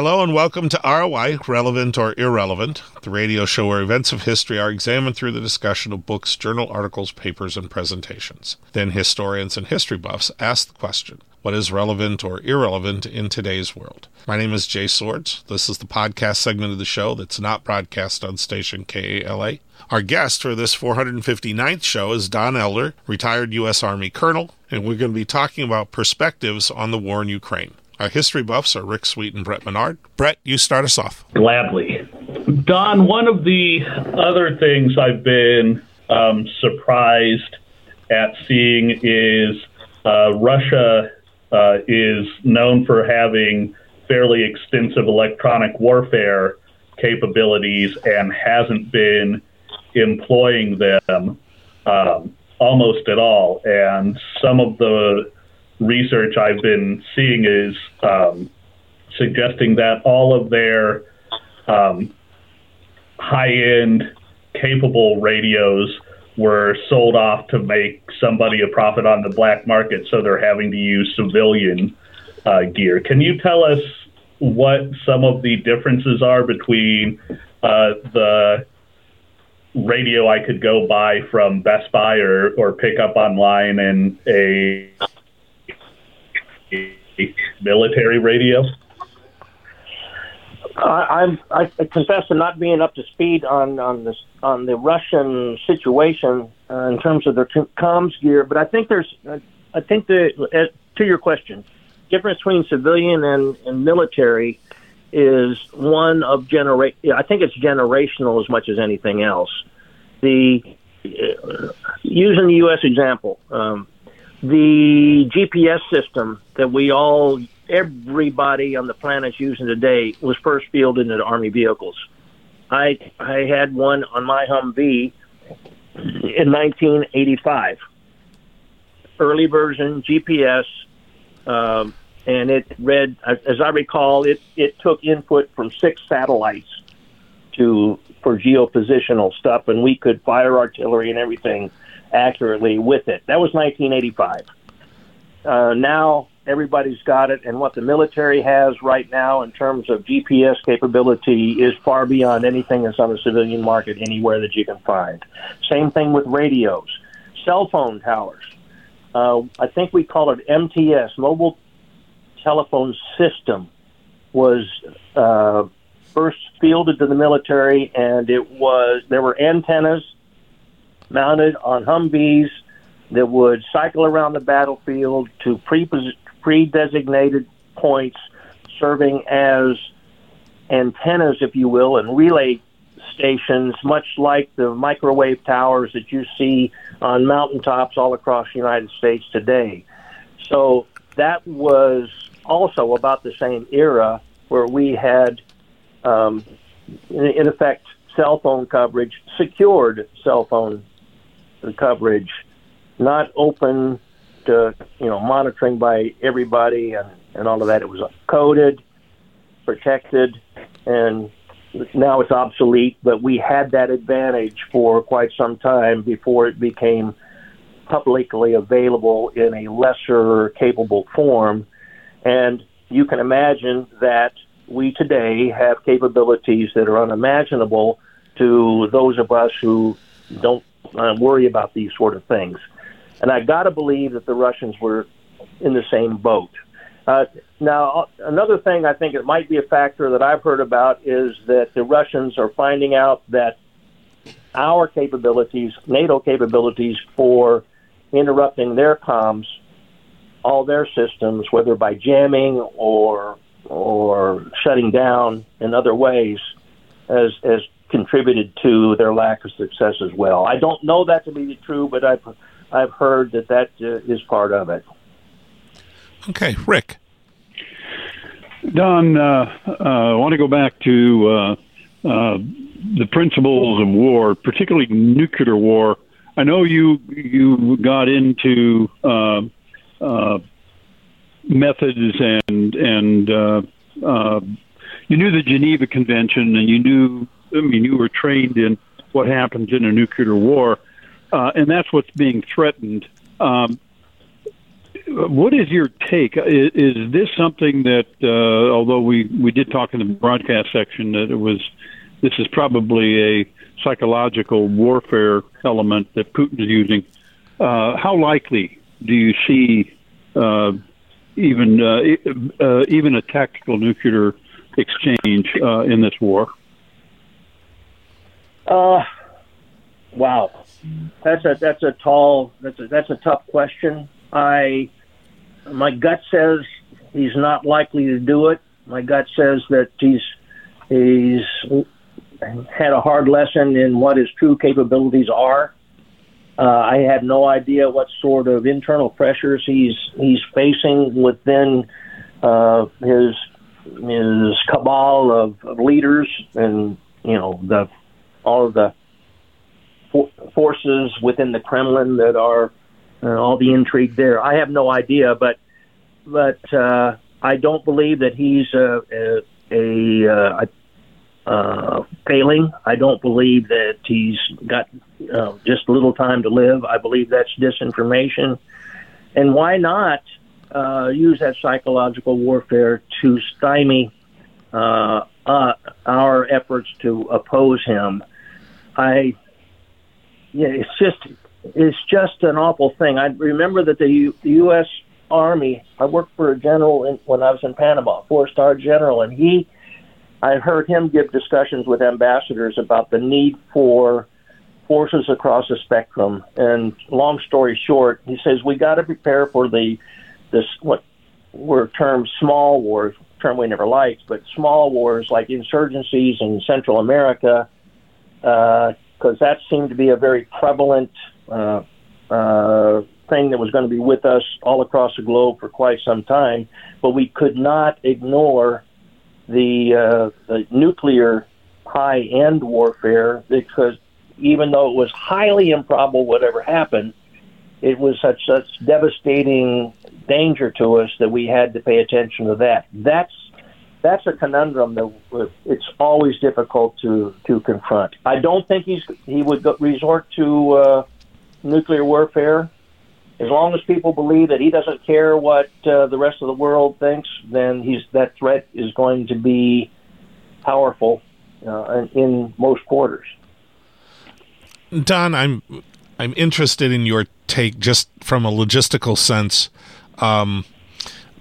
Hello and welcome to ROI, Relevant or Irrelevant, the radio show where events of history are examined through the discussion of books, journal articles, papers, and presentations. Then historians and history buffs ask the question, what is relevant or irrelevant in today's world? My name is Jay Swords. This is the podcast segment of the show that's not broadcast on station KALA. Our guest for this 459th show is Don Elder, retired U.S. Army colonel, and we're going to be talking about perspectives on the war in Ukraine. Our history buffs are Rick Sweet and Brett Menard. Brett, you start us off. Gladly. Don, one of the other things I've been um, surprised at seeing is uh, Russia uh, is known for having fairly extensive electronic warfare capabilities and hasn't been employing them um, almost at all. And some of the research I've been seeing is um, suggesting that all of their um, high end capable radios were sold off to make somebody a profit on the black market, so they're having to use civilian uh, gear. Can you tell us what some of the differences are between uh, the radio I could go buy from Best Buy or, or pick up online and a military radio? I, I, confess to not being up to speed on on this on the Russian situation uh, in terms of their comms gear, but I think there's I think the uh, to your question, difference between civilian and, and military is one of generate. I think it's generational as much as anything else. The uh, using the U.S. example, um, the GPS system that we all, everybody on the planet is using today was first fielded into Army vehicles. I I had one on my Humvee in 1985, early version GPS, um, and it read, as I recall, it it took input from six satellites to for geopositional stuff, and we could fire artillery and everything accurately with it. That was 1985. Uh, now everybody's got it, and what the military has right now in terms of GPS capability is far beyond anything that's on the civilian market anywhere that you can find. Same thing with radios, cell phone towers. Uh, I think we call it MTS, mobile telephone system, was uh, first fielded to the military, and it was there were antennas mounted on Humvees that would cycle around the battlefield to pre designated points, serving as antennas, if you will, and relay stations, much like the microwave towers that you see on mountaintops all across the United States today. So that was also about the same era where we had, um, in, in effect, cell phone coverage, secured cell phone the coverage, not open to you know monitoring by everybody and and all of that. It was coded, protected, and now it's obsolete. But we had that advantage for quite some time before it became publicly available in a lesser capable form. And you can imagine that we today have capabilities that are unimaginable to those of us who don't uh, worry about these sort of things. And I got to believe that the Russians were in the same boat. Uh, now, another thing I think it might be a factor that I've heard about is that the Russians are finding out that our capabilities, NATO capabilities for interrupting their comms, all their systems, whether by jamming or or shutting down in other ways, as as contributed to their lack of success as well. I don't know that to be true, but I've I've heard that that uh, is part of it. Okay, Rick. Don, uh, uh, I want to go back to uh, uh, the principles of war, particularly nuclear war. I know you you got into uh, methods and and you knew the Geneva Convention and you knew I mean, you were trained in what happens in a nuclear war, uh, and that's what's being threatened. Um, what is your take? Is, is this something that, uh, although we, we did talk in the broadcast section that it was, this is probably a psychological warfare element that Putin is using. Uh, how likely do you see uh, even uh, uh even a tactical nuclear exchange uh, in this war? Uh, wow, that's a that's a tall that's a that's a tough question. I my gut says he's not likely to do it. My gut says that he's he's had a hard lesson in what his true capabilities are. Uh, I have no idea what sort of internal pressures he's he's facing within uh, his his cabal of, of leaders and you know the all the for- forces within the Kremlin that are uh, all the intrigue there. I have no idea, but but uh, I don't believe that he's a, a, a, a uh, failing. I don't believe that he's got uh, just a little time to live. I believe that's disinformation. And why not uh, use that psychological warfare to stymie uh, uh, our efforts to oppose him? I, yeah, it's just it's just an awful thing. I remember that the, U, the U.S. Army. I worked for a general in, when I was in Panama, four-star general, and he I heard him give discussions with ambassadors about the need for forces across the spectrum. And long story short, he says we got to prepare for the this what were termed small wars, term we never liked, but small wars like insurgencies in Central America, because uh, that seemed to be a very prevalent uh, uh, thing that was going to be with us all across the globe for quite some time. But we could not ignore the, uh, the nuclear high end warfare because even though it was highly improbable whatever happened, it was such such devastating danger to us that we had to pay attention to that. That's that's a conundrum that it's always difficult to to confront. I don't think he's he would go, resort to uh, nuclear warfare as long as people believe that he doesn't care what uh, the rest of the world thinks, then he's that threat is going to be powerful uh, in most quarters. Don, I'm I'm interested in your take just from a logistical sense. Um,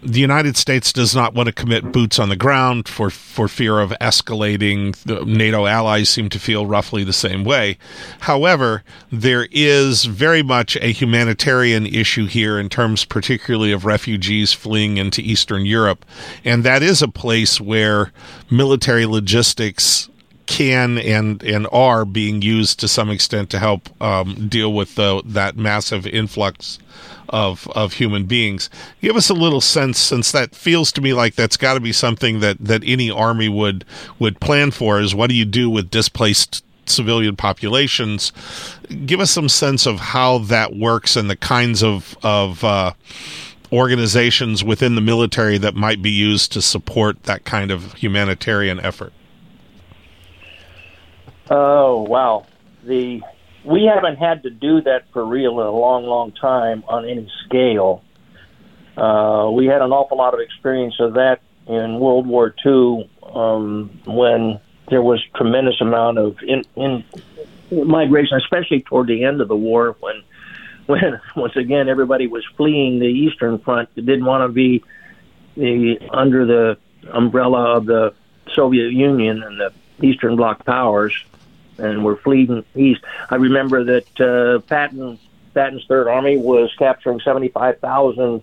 the United States does not want to commit boots on the ground for, for fear of escalating. The NATO allies seem to feel roughly the same way. However, there is very much a humanitarian issue here in terms, particularly of refugees fleeing into Eastern Europe. And that is a place where military logistics can and and are being used to some extent to help um, deal with the, that massive influx of of human beings. Give us a little sense, since that feels to me like that's got to be something that that any army would would plan for. Is what do you do with displaced civilian populations? Give us some sense of how that works and the kinds of of uh, organizations within the military that might be used to support that kind of humanitarian effort. Oh wow, the we haven't had to do that for real in a long, long time on any scale. Uh, we had an awful lot of experience of that in World War II um, when there was tremendous amount of in, in migration, especially toward the end of the war when when once again everybody was fleeing the Eastern Front, didn't want to be the under the umbrella of the Soviet Union and the Eastern Bloc powers and were fleeing east. I remember that uh, Patton Patton's Third Army was capturing 75,000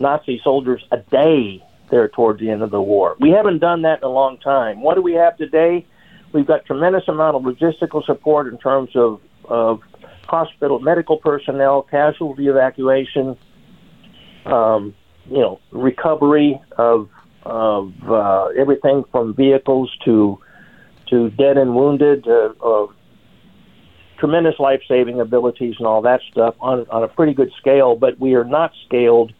Nazi soldiers a day there towards the end of the war. We haven't done that in a long time. What do we have today? We've got tremendous amount of logistical support in terms of, of hospital medical personnel, casualty evacuation, um, you know, recovery of of uh, everything from vehicles to to dead and wounded, uh, uh, tremendous life saving abilities and all that stuff on, on a pretty good scale, but we are not scaled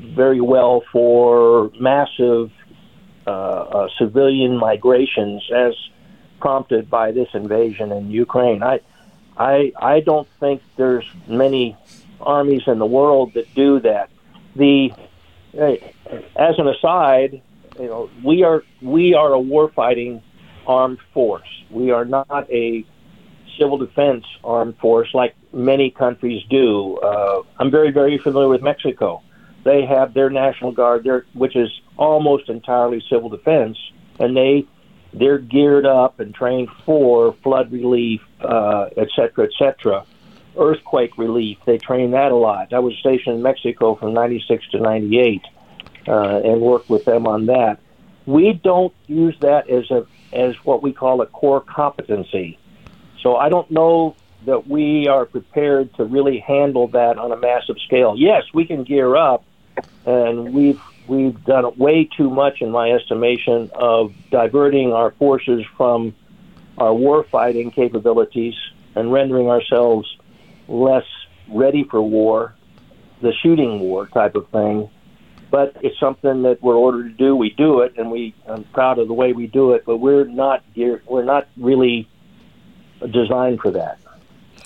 very well for massive uh, uh, civilian migrations as prompted by this invasion in Ukraine. I, I, I don't think there's many armies in the world that do that. The as an aside, you know, we are we are a warfighting armed force. We are not a civil defense armed force like many countries do. Uh, I'm very very familiar with Mexico. They have their national guard, there, which is almost entirely civil defense, and they they're geared up and trained for flood relief, uh, et cetera, et cetera. Earthquake relief, they train that a lot. I was stationed in Mexico from 96 to 98 uh, and work with them on that. We don't use that as a as what we call a core competency. So I don't know that we are prepared to really handle that on a massive scale. Yes, we can gear up, and we've we've done way too much, in my estimation, of diverting our forces from our war fighting capabilities and rendering ourselves less ready for war, the shooting war type of thing. But it's something that we're ordered to do. We do it, and we I'm proud of the way we do it. But we're not geared, we're not really designed for that.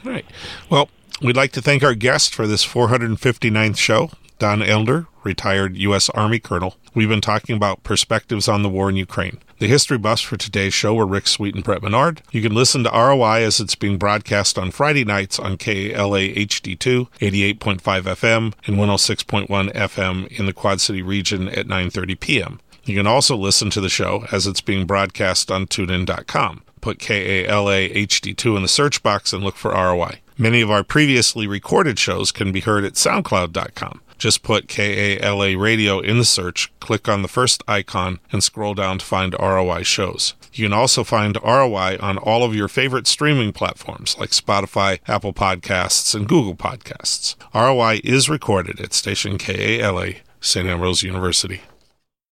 All right. Well, we'd like to thank our guest for this 459th show, Don Elder, retired U.S. Army colonel. We've been talking about perspectives on the war in Ukraine. The history buffs for today's show were Rick Sweet and Brett Menard. You can listen to ROI as it's being broadcast on Friday nights on KALA HD2, 88.5 FM, and 106.1 FM in the Quad City region at 9.30 p.m. You can also listen to the show as it's being broadcast on TuneIn.com. Put KALA HD2 in the search box and look for ROI. Many of our previously recorded shows can be heard at SoundCloud.com. Just put KALA Radio in the search, click on the first icon, and scroll down to find ROI shows. You can also find ROI on all of your favorite streaming platforms like Spotify, Apple Podcasts, and Google Podcasts. ROI is recorded at station KALA, St. Ambrose University.